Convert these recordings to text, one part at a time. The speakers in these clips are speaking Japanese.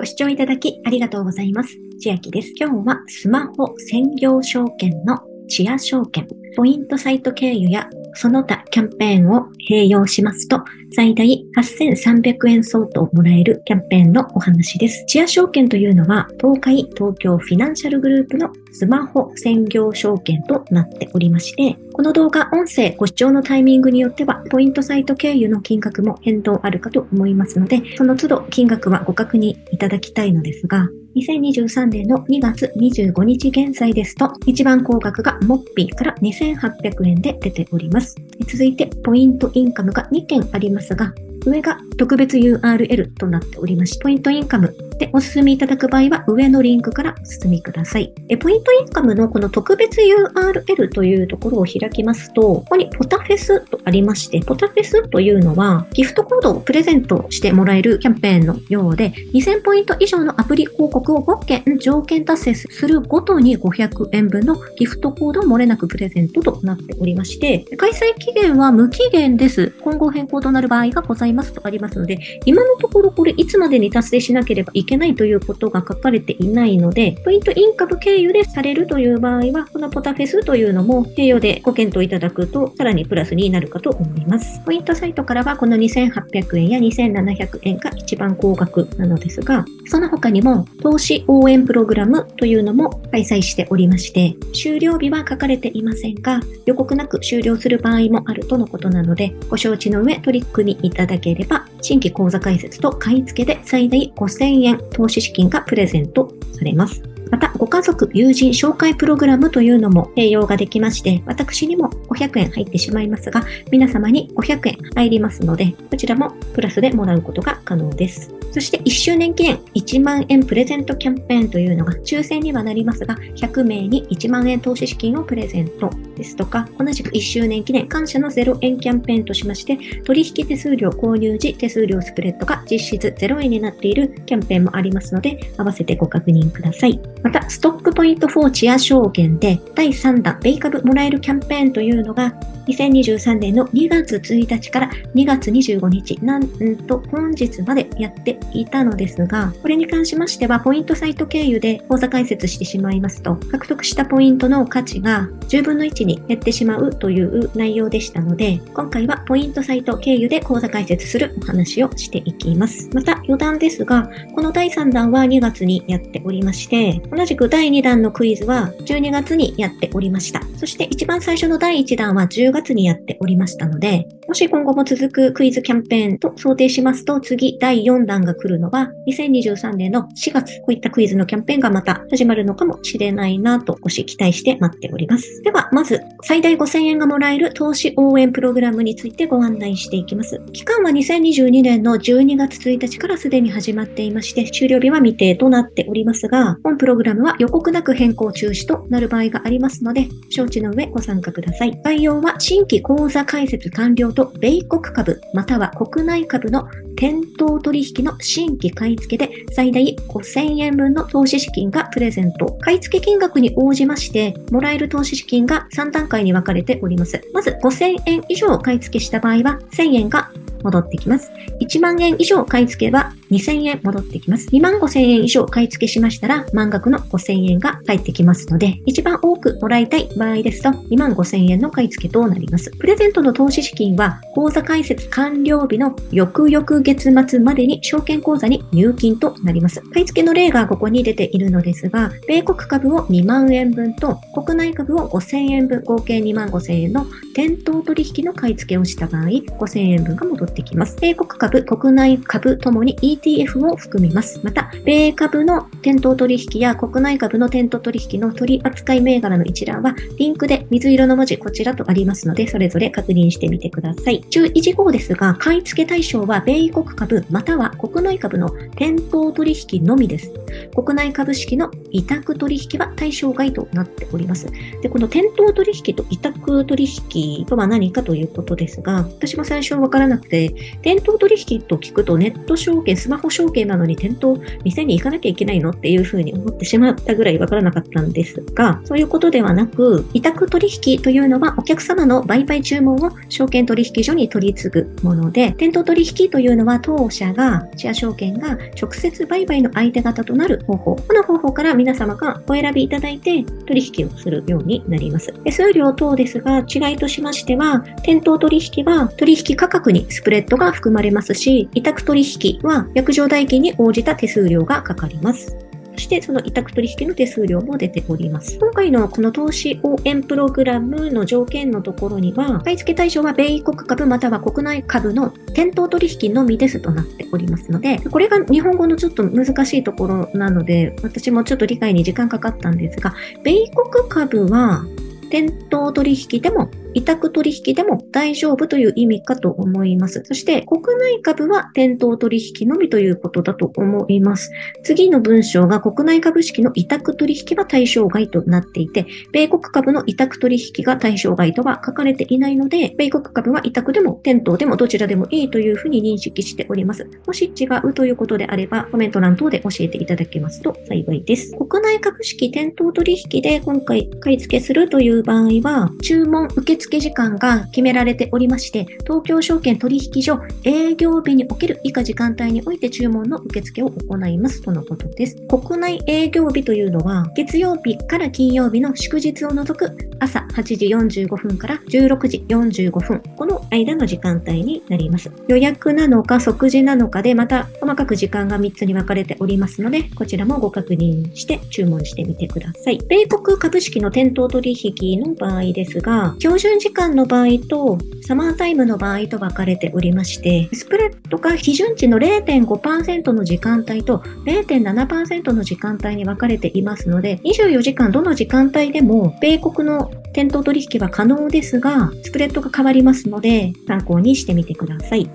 ご視聴いただきありがとうございます。千秋です。今日はスマホ専業証券のチア証券、ポイントサイト経由やその他キャンペーンを併用しますと、最大8300円相当もらえるキャンペーンのお話です。チア証券というのは、東海東京フィナンシャルグループのスマホ専業証券となっておりまして、この動画、音声ご視聴のタイミングによっては、ポイントサイト経由の金額も変動あるかと思いますので、その都度金額はご確認いただきたいのですが、2023年の2月25日現在ですと、一番高額がモッピーから2800円で出ております。続いて、ポイントインカムが2件ありますが、上が特別 URL となっておりまして、ポイントインカムでお進みいただく場合は上のリンクからお進みください。えポイントインカムのこの特別 URL というところを開きますと、ここにポタフェスとありまして、ポタフェスというのはギフトコードをプレゼントしてもらえるキャンペーンのようで、2000ポイント以上のアプリ広告を5件条件達成するごとに500円分のギフトコードを漏れなくプレゼントとなっておりまして、開催期限は無期限です。今後変更となる場合がございますますとありますので、今のところこれいつまでに達成しなければいけないということが書かれていないので、ポイントインカム経由でされるという場合は、このポタフェスというのも併用でご検討いただくと、さらにプラスになるかと思います。ポイントサイトからはこの2800円や2700円が一番高額なのですが、その他にも投資応援プログラムというのも開催しておりまして、終了日は書かれていませんが、予告なく終了する場合もあるとのことなので、ご承知の上取り組みいただければ、新規講座開設と買い付けで最大5000円投資資金がプレゼントされます。また、ご家族、友人紹介プログラムというのも併用ができまして、私にも500円入ってしまいますが、皆様に500円入りますので、こちらもプラスでもらうことが可能です。そして1周年記念1万円プレゼントキャンペーンというのが抽選にはなりますが、100名に1万円投資資金をプレゼントですとか、同じく1周年記念感謝の0円キャンペーンとしまして、取引手数料購入時手数料スプレッドが実質0円になっているキャンペーンもありますので、合わせてご確認ください。また、ストックポイント4チア証券で第3弾ベイ株もらえるキャンペーンというのが2023年の2月1日から2月25日、なんと本日までやっていたのですが、これに関しましては、ポイントサイト経由で口座開設してしまいますと、獲得したポイントの価値が10分の1に減ってしまうという内容でしたので、今回はポイントサイト経由で口座開設するお話をしていきます。また余談ですが、この第3弾は2月にやっておりまして、同じく第2弾のクイズは12月にやっておりました。そして一番最初の第1弾は10月月にやっておりましたので、もし今後も続くクイズキャンペーンと想定しますと、次第4弾が来るのは2023年の4月、こういったクイズのキャンペーンがまた始まるのかもしれないなと少し期待して待っております。では、まず最大5000円がもらえる投資応援プログラムについてご案内していきます。期間は2022年の12月1日からすでに始まっていまして、終了日は未定となっておりますが、本プログラムは予告なく変更中止となる場合がありますので、承知の上ご参加ください。概要は新規口座開設完了と米国株または国内株の店頭取引の新規買い付けで最大5000円分の投資資金がプレゼント。買い付け金額に応じまして、もらえる投資資金が3段階に分かれております。まず5000円以上買い付けした場合は1000円が戻ってきます。1万円以上買い付けば2000円戻ってきます。2万5000円以上買い付けしましたら満額の5000円が返ってきますので、一番多くもらいたい場合ですと2万5000円の買い付けとなります。プレゼントの投資資金は口座開設完了日の翌々月末までに証券口座に入金となります。買い付けの例がここに出ているのですが、米国株を2万円分と国内株を5000円分合計2万5000円の店頭取引の買い付けをした場合、5000円分が戻ってきます。米国株、国内株ともに ETF を含みます。また、米株の店頭取引や国内株の店頭取引の取扱い銘柄の一覧は、リンクで水色の文字こちらとありますので、それぞれ確認してみてください。注意事項ですが、買い付け対象は米国株または国内株の店頭取引のみです。国内株式の委託取引は対象外となっております。で、この店頭取引と委託取引とは何かということですが、私も最初わからなくて、店頭取引と聞くとネット証券、ススマホ証券なのに店頭、店に行かなきゃいけないのっていうふうに思ってしまったぐらいわからなかったんですが、そういうことではなく、委託取引というのはお客様の売買注文を証券取引所に取り次ぐもので、店頭取引というのは当社が、シェア証券が直接売買の相手方となる方法。この方法から皆様がお選びいただいて取引をするようになります。手数料等ですが、違いとしましては、店頭取引は取引価格にスプレッドが含まれますし、委託取引は約定代金に応じた手数料がかかります。そしてその委託取引の手数料も出ております。今回のこの投資応援プログラムの条件のところには、買い付け対象は米国株または国内株の店頭取引のみですとなっておりますので、これが日本語のちょっと難しいところなので、私もちょっと理解に時間かかったんですが、米国株は店頭取引でも委託取引でも大丈夫という意味かと思います。そして国内株は店頭取引のみということだと思います。次の文章が国内株式の委託取引は対象外となっていて、米国株の委託取引が対象外とは書かれていないので、米国株は委託でも店頭でもどちらでもいいというふうに認識しております。もし違うということであれば、コメント欄等で教えていただけますと幸いです。国内株式店頭取引で今回買い付けするという場合は、注文受付時間が決められておりまして、東京証券取引所営業日における以下時間帯において注文の受付を行いますとのことです。国内営業日というのは、月曜日から金曜日の祝日を除く朝8時45分から16時45分、この間の時間帯になります。予約なのか即時なのかで、また細かく時間が3つに分かれておりますので、こちらもご確認して注文してみてください。米国株式の店頭取引の場合ですが、標準時間の場合とサマータイムの場合と分かれておりまして、スプレッドが基準値の0.5%の時間帯と0.7%の時間帯に分かれていますので、24時間どの時間帯でも米国の店頭取引は可能ですが、スプレッドが変わりますので、参考にしてみてください。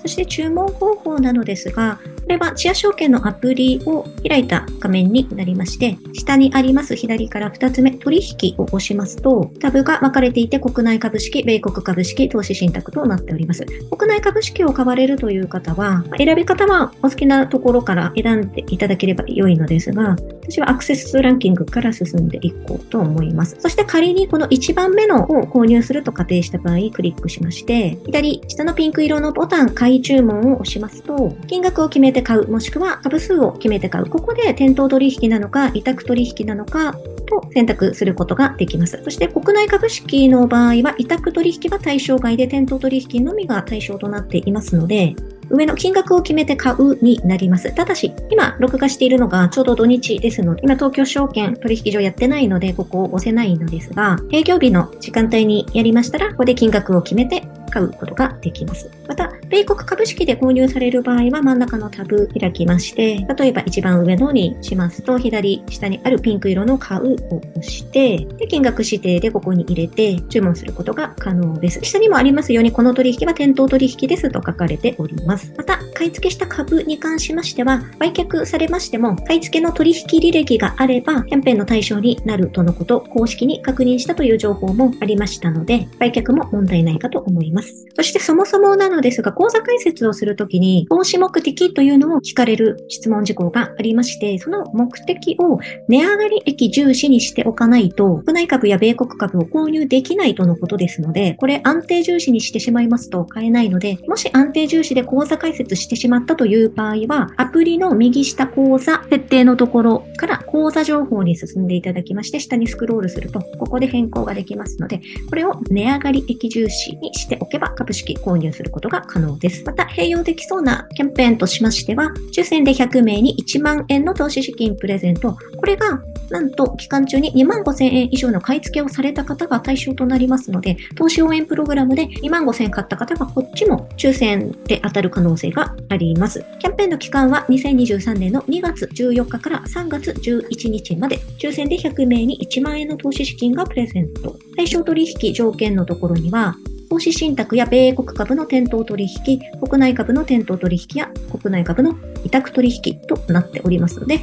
そして注文方法なのですが、これはチア証券のアプリを開いた画面になりまして、下にあります左から2つ目、取引を押しますと、タブが分かれていて、国内株式、米国株式、投資信託となっております。国内株式を買われるという方は、選び方はお好きなところから選んでいただければ良いのですが、私はアクセス数ランキングから進んでいこうと思います。そして仮にこの1番目のを購入すると仮定した場合、クリックしまして、左下のピンク色のボタン、買い注文を押しますと、金額を決めて買う、もしくは株数を決めて買う。ここで店頭取引なのか、委託取引なのかと選択することができます。そして国内株式の場合は、委託取引は対象外で店頭取引のみが対象となっていますので、上の金額を決めて買うになります。ただし、今、録画しているのがちょうど土日ですので、今、東京証券取引所やってないので、ここを押せないのですが、営業日の時間帯にやりましたら、ここで金額を決めて買うことができます。また、米国株式で購入される場合は真ん中のタブ開きまして、例えば一番上のにしますと、左下にあるピンク色の買うを押して、で、金額指定でここに入れて注文することが可能です。下にもありますように、この取引は店頭取引ですと書かれております。また、買い付けした株に関しましては、売却されましても、買い付けの取引履歴があれば、キャンペーンの対象になるとのこと、公式に確認したという情報もありましたので、売却も問題ないかと思います。ます。そしてそもそもなのですが、講座解説をするときに、投資目的というのを聞かれる質問事項がありまして、その目的を値上がり益重視にしておかないと、国内株や米国株を購入できないとのことですので、これ安定重視にしてしまいますと買えないので、もし安定重視で講座解説してしまったという場合は、アプリの右下講座設定のところから講座情報に進んでいただきまして、下にスクロールすると、ここで変更ができますので、これを値上がり益重視にしておけば、株式購入することが可能です。また、併用できそうなキャンペーンとしましては、抽選で100名に1万円の投資資金プレゼント。これが、なんと、期間中に2万5千円以上の買い付けをされた方が対象となりますので、投資応援プログラムで2万5千円買った方がこっちも抽選で当たる可能性があります。キャンペーンの期間は2023年の2月14日から3月11日まで、抽選で100名に1万円の投資資金がプレゼント。対象取引条件のところには、投資信託や米国株の店頭取引、国内株の店頭取引や国内株の委託取引となっておりますので、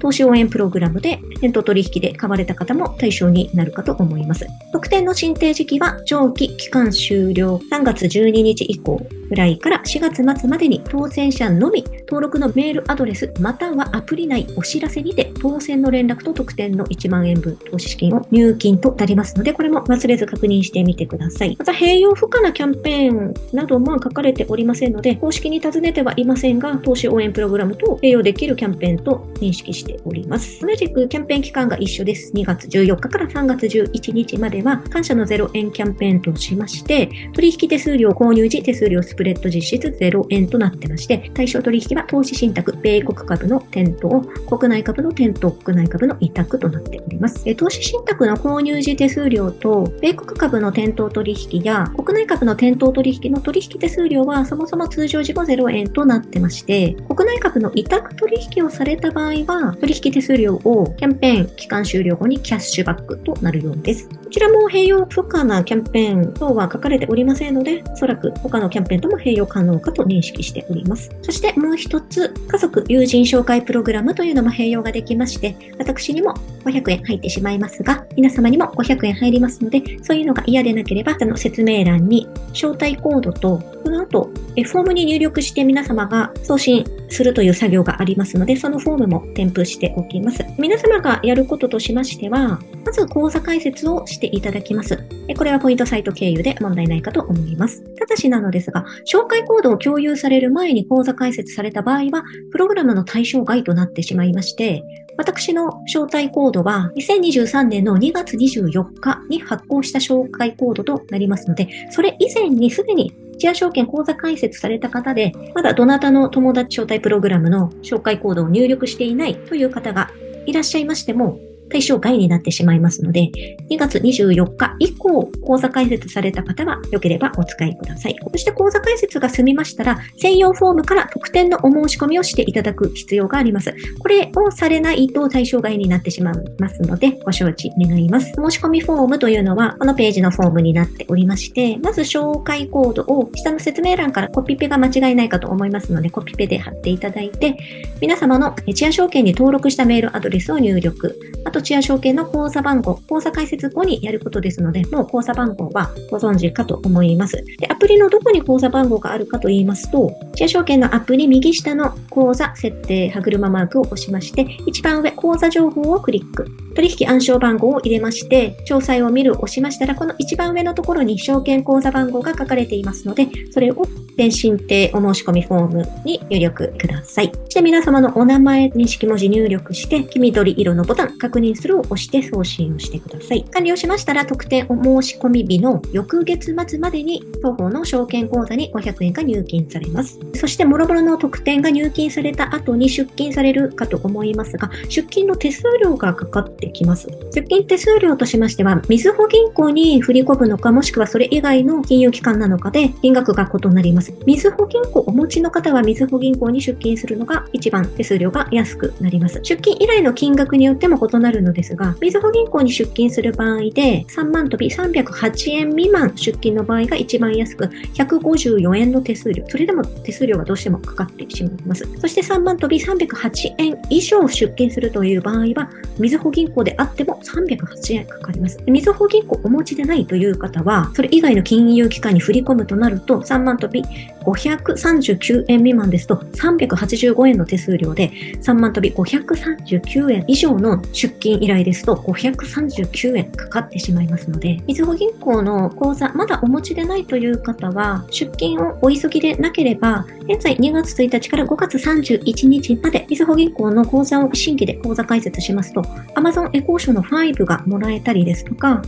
投資応援プログラムで店頭取引で買われた方も対象になるかと思います。特典の申請時期は上記期間終了3月12日以降ぐらいから4月末までに当選者のみ登録のメールアドレスまたはアプリ内お知らせにて当選の連絡と特典の1万円分投資資金を入金となりますので、これも忘れず確認してみてください。また、併用不可なキャンペーンなども書かれておりませんので、公式に尋ねてはいませんが、投資応援プログラムと併用できるキャンペーンと認識してております。同じくキャンペーン期間が一緒です。2月14日から3月11日までは、感謝の0円キャンペーンとしまして、取引手数料購入時手数料スプレッド実質0円となってまして、対象取引は投資信託、米国株の店頭、国内株の店頭、国内株の委託となっております。投資信託の購入時手数料と、米国株の店頭取引や国内株の店頭取引の取引手数料はそもそも通常時5 0円となってまして、国内株の委託取引をされた場合は、取引手数料をキャンペーン期間終了後にキャッシュバックとなるようです。こちらも併用不可なキャンペーン等は書かれておりませんので、おそらく他のキャンペーンとも併用可能かと認識しております。そしてもう一つ、家族友人紹介プログラムというのも併用ができまして、私にも500円入ってしまいますが、皆様にも500円入りますので、そういうのが嫌でなければ、あの説明欄に招待コードと、この後、フォームに入力して皆様が送信するという作業がありますので、そのフォームも添付しておきます。皆様がやることとしましては、まず講座解説をしていただきます。これはポイントサイト経由で問題ないかと思います。ただしなのですが、紹介コードを共有される前に講座解説された場合は、プログラムの対象外となってしまいまして、私の招待コードは2023年の2月24日に発行した紹介コードとなりますので、それ以前にすでにチア証券口座開設された方で、まだどなたの友達招待プログラムの紹介コードを入力していないという方がいらっしゃいましても、対象外になってしまいますので、2月24日以降、講座開設された方は、良ければお使いください。そして講座開設が済みましたら、専用フォームから特典のお申し込みをしていただく必要があります。これをされないと対象外になってしまいますので、ご承知願います。申し込みフォームというのは、このページのフォームになっておりまして、まず紹介コードを下の説明欄からコピペが間違いないかと思いますので、コピペで貼っていただいて、皆様のチア証券に登録したメールアドレスを入力、あととチア証券の口座番号、口座開設後にやることですので、もう口座番号はご存知かと思います。で、アプリのどこに口座番号があるかと言いますと、チア証券のアプリ右下の口座設定歯車マークを押しまして、一番上、口座情報をクリック。取引暗証番号を入れまして、詳細を見る押しましたら、この一番上のところに証券口座番号が書かれていますので、それを電信定お申し込みフォームに入力ください。そして皆様のお名前、認識文字入力して、黄緑色のボタン確認するを押して送信をしてください。完了しましたら、特典お申し込み日の翌月末までに、双方の証券口座に500円が入金されます。そして、もろもろの特典が入金された後に出金されるかと思いますが、出金の手数料がかかってきます。出金手数料としましては、みずほ銀行に振り込むのか、もしくはそれ以外の金融機関なのかで、金額が異なります。みずほ銀行お持ちの方は、みずほ銀行に出金するのが一番手数料が安くなります。出金以来の金額によっても異なるのですが、みずほ銀行に出金する場合で、3万飛び308円未満出金の場合が一番安く、154円の手数料。それでも手数料がどうしてもかかってしまいます。そして3万飛び308円以上出金するという場合は、みずほ銀行であっても308円かかります。みずほ銀行お持ちでないという方は、それ以外の金融機関に振り込むとなると、3万飛び539円未満ですと385円の手数料で、3万飛び539円以上の出金依頼ですと539円かかってしまいますので、みずほ銀行の口座まだお持ちでないという方は、出金をお急ぎでなければ、現在2月1日から5月31日まで、みずほ銀行の口座を新規で口座開設しますと、Amazon エコーションの5がもらえたりですとか、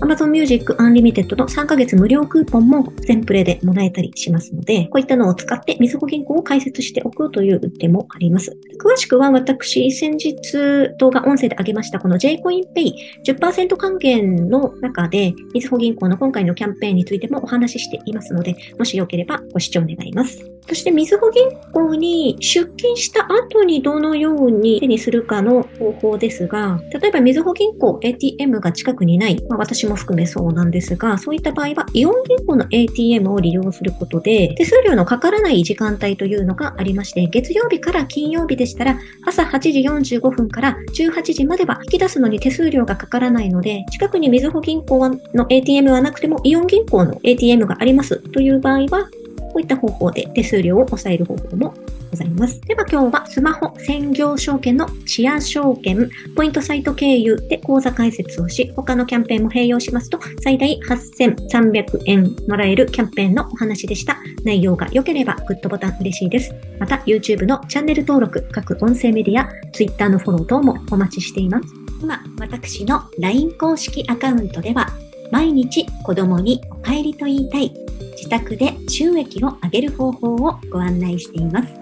Amazon Music Unlimited の3ヶ月無料クーポンも全プレイでもらえたりしますので、こういったのを使ってみずほ銀行を開設しておくという手もあります。詳しくは私、先日動画音声で上げましたこの JCoinPay 10%還元の中で、みずほ銀行の今回のキャンペーンについてもお話ししていますので、もしよければご視聴願います。そして、みずほ銀行に出金した後にどのように手にするかの方法ですが、例えばみずほ銀行 ATM が近くにない、まあ、私もも含めそうなんですが、そういった場合は、イオン銀行の ATM を利用することで、手数料のかからない時間帯というのがありまして、月曜日から金曜日でしたら、朝8時45分から18時までは引き出すのに手数料がかからないので、近くにみずほ銀行の ATM はなくても、イオン銀行の ATM がありますという場合は、こういった方法で手数料を抑える方法もございます。では今日はスマホ専業証券のチア証券、ポイントサイト経由で口座開設をし、他のキャンペーンも併用しますと、最大8300円もらえるキャンペーンのお話でした。内容が良ければグッドボタン嬉しいです。また YouTube のチャンネル登録、各音声メディア、Twitter のフォロー等もお待ちしています。今、私の LINE 公式アカウントでは、毎日子供にお帰りと言いたい自宅で収益を上げる方法をご案内しています。